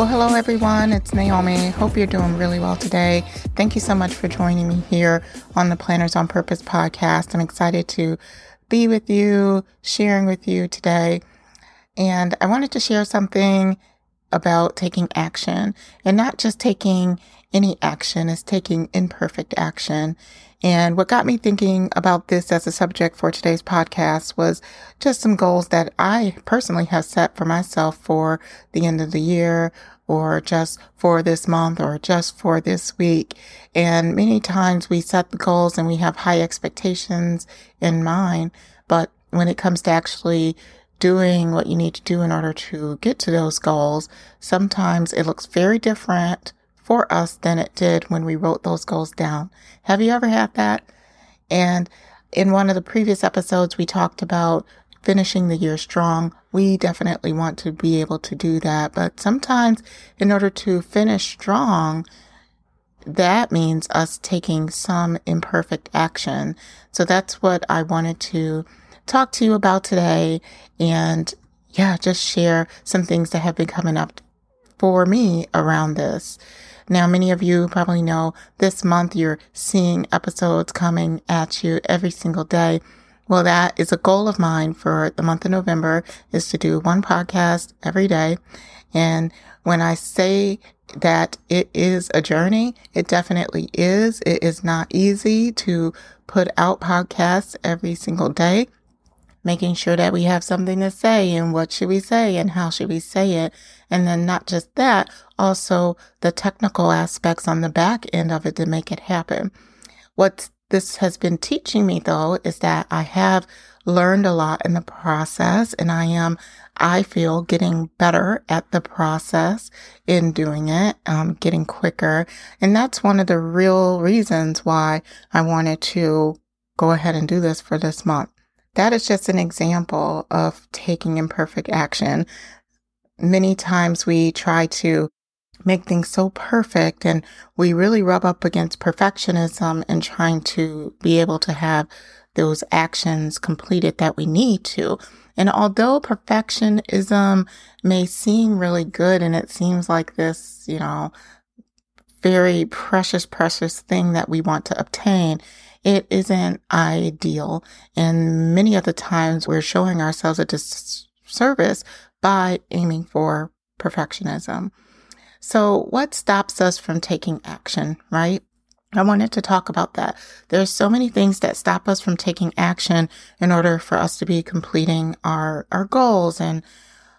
Well, hello everyone. It's Naomi. Hope you're doing really well today. Thank you so much for joining me here on the Planners on Purpose podcast. I'm excited to be with you, sharing with you today. And I wanted to share something about taking action and not just taking any action, is taking imperfect action. And what got me thinking about this as a subject for today's podcast was just some goals that I personally have set for myself for the end of the year or just for this month or just for this week. And many times we set the goals and we have high expectations in mind. But when it comes to actually doing what you need to do in order to get to those goals, sometimes it looks very different for us than it did when we wrote those goals down. Have you ever had that? And in one of the previous episodes, we talked about finishing the year strong. We definitely want to be able to do that. But sometimes in order to finish strong, that means us taking some imperfect action. So that's what I wanted to talk to you about today and yeah, just share some things that have been coming up for me around this. Now, many of you probably know this month you're seeing episodes coming at you every single day. Well, that is a goal of mine for the month of November is to do one podcast every day. And when I say that it is a journey, it definitely is. It is not easy to put out podcasts every single day making sure that we have something to say and what should we say and how should we say it. And then not just that, also the technical aspects on the back end of it to make it happen. What this has been teaching me though is that I have learned a lot in the process and I am, I feel getting better at the process in doing it, um, getting quicker. And that's one of the real reasons why I wanted to go ahead and do this for this month. That is just an example of taking imperfect action. Many times we try to make things so perfect and we really rub up against perfectionism and trying to be able to have those actions completed that we need to. And although perfectionism may seem really good and it seems like this, you know, very precious, precious thing that we want to obtain, it isn't ideal. And many of the times we're showing ourselves a disservice by aiming for perfectionism. So what stops us from taking action, right? I wanted to talk about that. There's so many things that stop us from taking action in order for us to be completing our, our goals and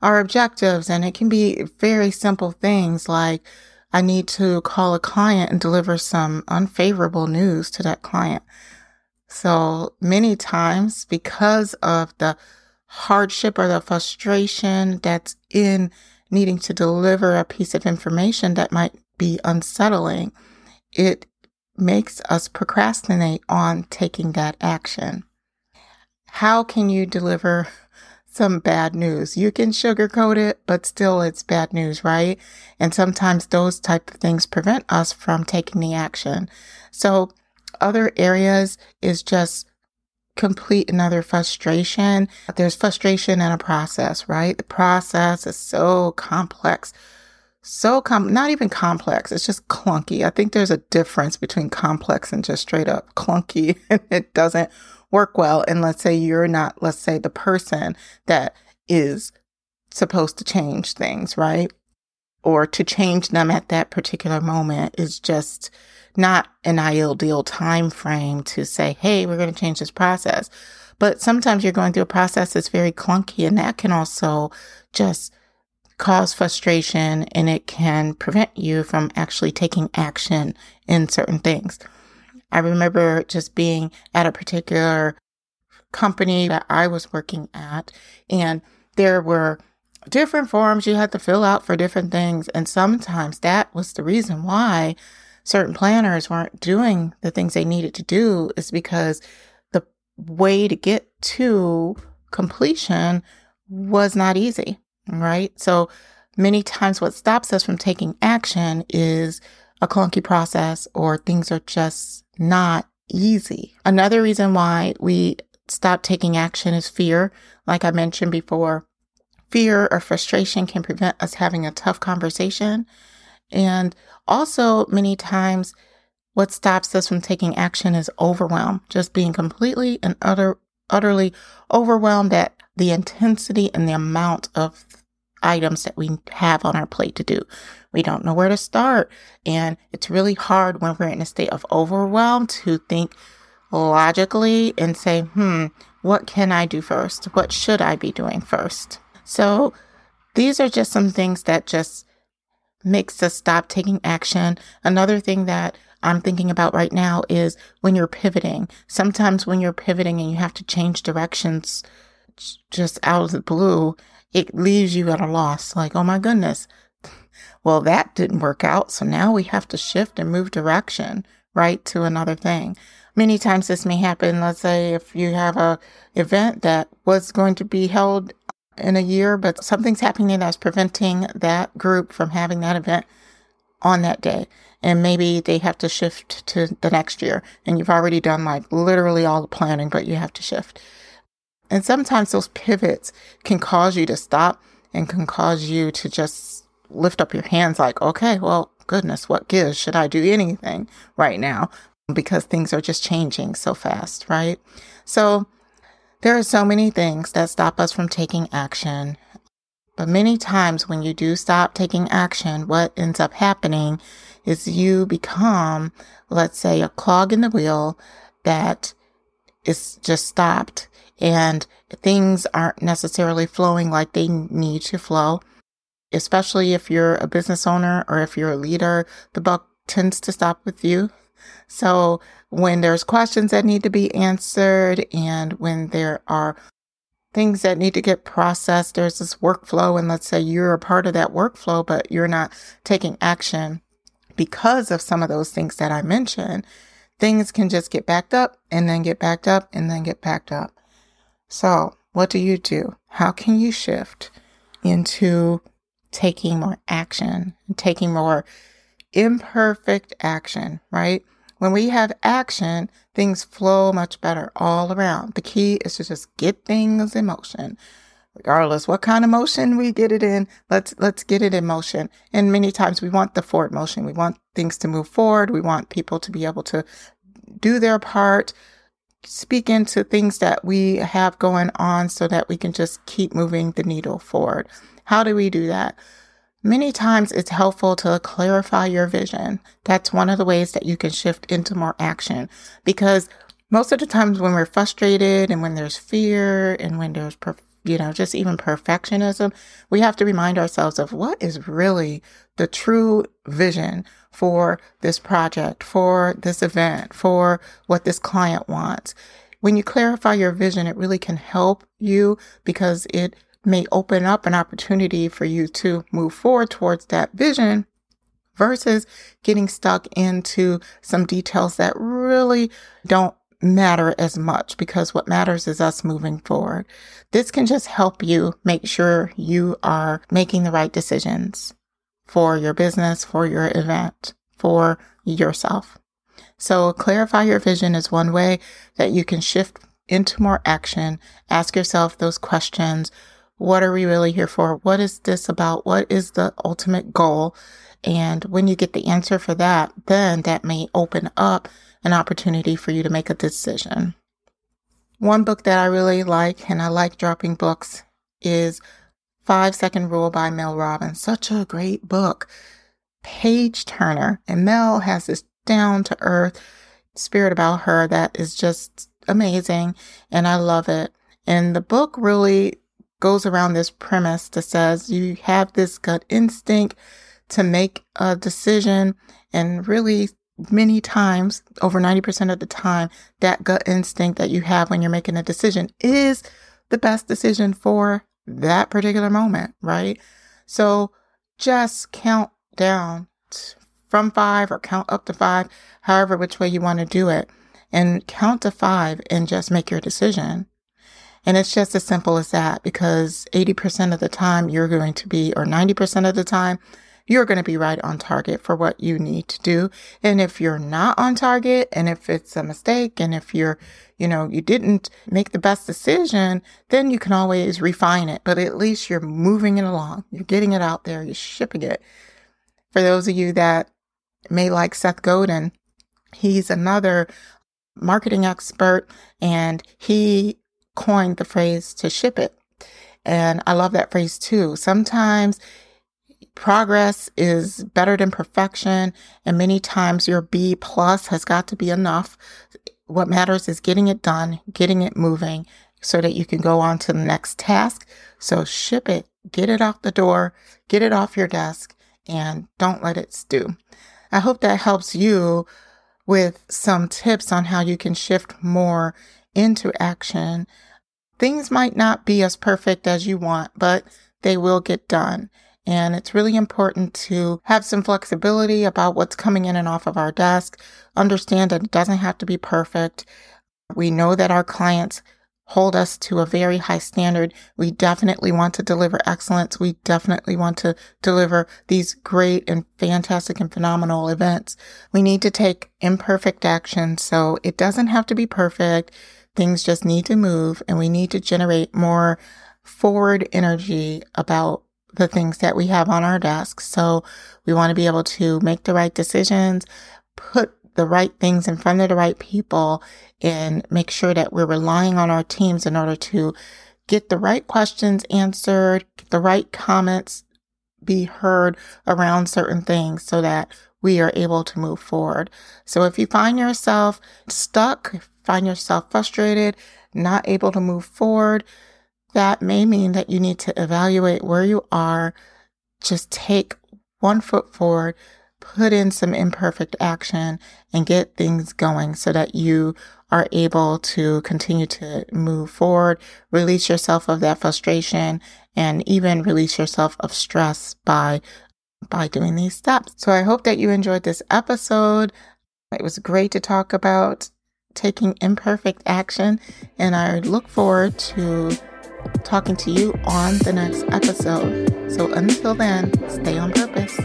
our objectives. And it can be very simple things like I need to call a client and deliver some unfavorable news to that client. So many times, because of the hardship or the frustration that's in needing to deliver a piece of information that might be unsettling, it makes us procrastinate on taking that action. How can you deliver some bad news. You can sugarcoat it, but still it's bad news, right? And sometimes those type of things prevent us from taking the action. So other areas is just complete another frustration. There's frustration in a process, right? The process is so complex. So com not even complex. It's just clunky. I think there's a difference between complex and just straight up clunky. And it doesn't work well. And let's say you're not, let's say the person that is supposed to change things, right? Or to change them at that particular moment is just not an ideal time frame to say, hey, we're going to change this process. But sometimes you're going through a process that's very clunky and that can also just cause frustration and it can prevent you from actually taking action in certain things. I remember just being at a particular company that I was working at, and there were different forms you had to fill out for different things. And sometimes that was the reason why certain planners weren't doing the things they needed to do is because the way to get to completion was not easy, right? So many times what stops us from taking action is a clunky process or things are just not easy. Another reason why we stop taking action is fear. Like I mentioned before, fear or frustration can prevent us having a tough conversation. And also, many times, what stops us from taking action is overwhelm, just being completely and utter, utterly overwhelmed at the intensity and the amount of items that we have on our plate to do. We don't know where to start. And it's really hard when we're in a state of overwhelm to think logically and say, hmm, what can I do first? What should I be doing first? So these are just some things that just makes us stop taking action. Another thing that I'm thinking about right now is when you're pivoting. Sometimes when you're pivoting and you have to change directions just out of the blue, it leaves you at a loss. Like, oh my goodness. Well, that didn't work out. So now we have to shift and move direction, right, to another thing. Many times this may happen. Let's say if you have a event that was going to be held in a year, but something's happening that's preventing that group from having that event on that day. And maybe they have to shift to the next year. And you've already done like literally all the planning, but you have to shift. And sometimes those pivots can cause you to stop and can cause you to just lift up your hands like, okay, well, goodness, what gives? Should I do anything right now? Because things are just changing so fast, right? So there are so many things that stop us from taking action. But many times when you do stop taking action, what ends up happening is you become, let's say, a clog in the wheel that is just stopped and things aren't necessarily flowing like they need to flow. Especially if you're a business owner or if you're a leader, the buck tends to stop with you. So when there's questions that need to be answered and when there are things that need to get processed, there's this workflow. And let's say you're a part of that workflow, but you're not taking action because of some of those things that I mentioned, things can just get backed up and then get backed up and then get backed up. So what do you do? How can you shift into taking more action taking more imperfect action, right? When we have action, things flow much better all around. The key is to just get things in motion. Regardless what kind of motion we get it in, let's let's get it in motion. And many times we want the forward motion. We want things to move forward. We want people to be able to do their part, speak into things that we have going on so that we can just keep moving the needle forward. How do we do that? Many times it's helpful to clarify your vision. That's one of the ways that you can shift into more action because most of the times when we're frustrated and when there's fear and when there's, you know, just even perfectionism, we have to remind ourselves of what is really the true vision for this project, for this event, for what this client wants. When you clarify your vision, it really can help you because it may open up an opportunity for you to move forward towards that vision versus getting stuck into some details that really don't matter as much because what matters is us moving forward. This can just help you make sure you are making the right decisions for your business, for your event, for yourself. So clarify your vision is one way that you can shift into more action. Ask yourself those questions. What are we really here for? What is this about? What is the ultimate goal? And when you get the answer for that, then that may open up an opportunity for you to make a decision. One book that I really like, and I like dropping books, is Five Second Rule by Mel Robbins. Such a great book. Page Turner. And Mel has this down to earth spirit about her that is just amazing. And I love it. And the book really goes around this premise that says you have this gut instinct to make a decision and really many times over 90% of the time that gut instinct that you have when you're making a decision is the best decision for that particular moment, right? So just count down from five or count up to five, however, which way you want to do it, and count to five and just make your decision. And it's just as simple as that because 80% of the time you're going to be, or 90% of the time, you're going to be right on target for what you need to do. And if you're not on target and if it's a mistake and if you're, you know, you didn't make the best decision, then you can always refine it. But at least you're moving it along. You're getting it out there. You're shipping it. For those of you that may like Seth Godin, he's another marketing expert and he coined the phrase to ship it. And I love that phrase too. Sometimes progress is better than perfection and many times your b plus has got to be enough. What matters is getting it done getting it moving so that you can go on to the next task. So ship it get it off the door get it off your desk and don't let it stew. I hope that helps you with some tips on how you can shift more into action. Things might not be as perfect as you want but they will get done and it's really important to have some flexibility about what's coming in and off of our desk. Understand that it doesn't have to be perfect. We know that our clients hold us to a very high standard. We definitely want to deliver excellence. We definitely want to deliver these great and fantastic and phenomenal events. We need to take imperfect action. So it doesn't have to be perfect. Things just need to move and we need to generate more forward energy about the things that we have on our desks. So we want to be able to make the right decisions, put the right things in front of the right people, and make sure that we're relying on our teams in order to get the right questions answered, the right comments be heard around certain things so that we are able to move forward. So if you find yourself stuck, find yourself frustrated, not able to move forward, that may mean that you need to evaluate where you are, just take one foot forward, put in some imperfect action, and get things going so that you are able to continue to move forward, release yourself of that frustration, and even release yourself of stress by by doing these steps. So I hope that you enjoyed this episode. It was great to talk about taking imperfect action, and I look forward to talking to you on the next episode. So until then, stay on purpose.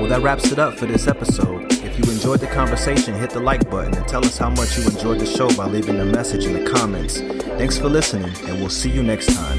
Well, that wraps it up for this episode. If you enjoyed the conversation, hit the like button and tell us how much you enjoyed the show by leaving a message in the comments. Thanks for listening, and we'll see you next time.